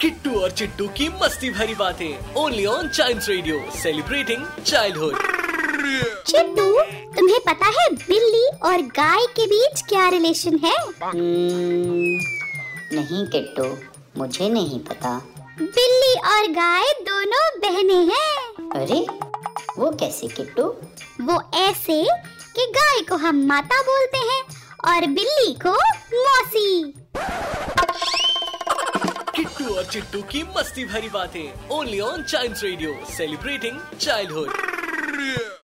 किट्टू और चिट्टू की मस्ती भरी बातें only on child radio celebrating childhood Chittu तुम्हें पता है बिल्ली और गाय के बीच क्या रिलेशन है? हम्म, नहीं किट्टू मुझे नहीं पता। बिल्ली और गाय दोनों बहने हैं। अरे वो कैसे किट्टू? वो ऐसे कि गाय को हम माता बोलते हैं और बिल्ली को मौसी। किट्टू और चिट्टू की मस्ती भरी बातें only on child radio celebrating childhood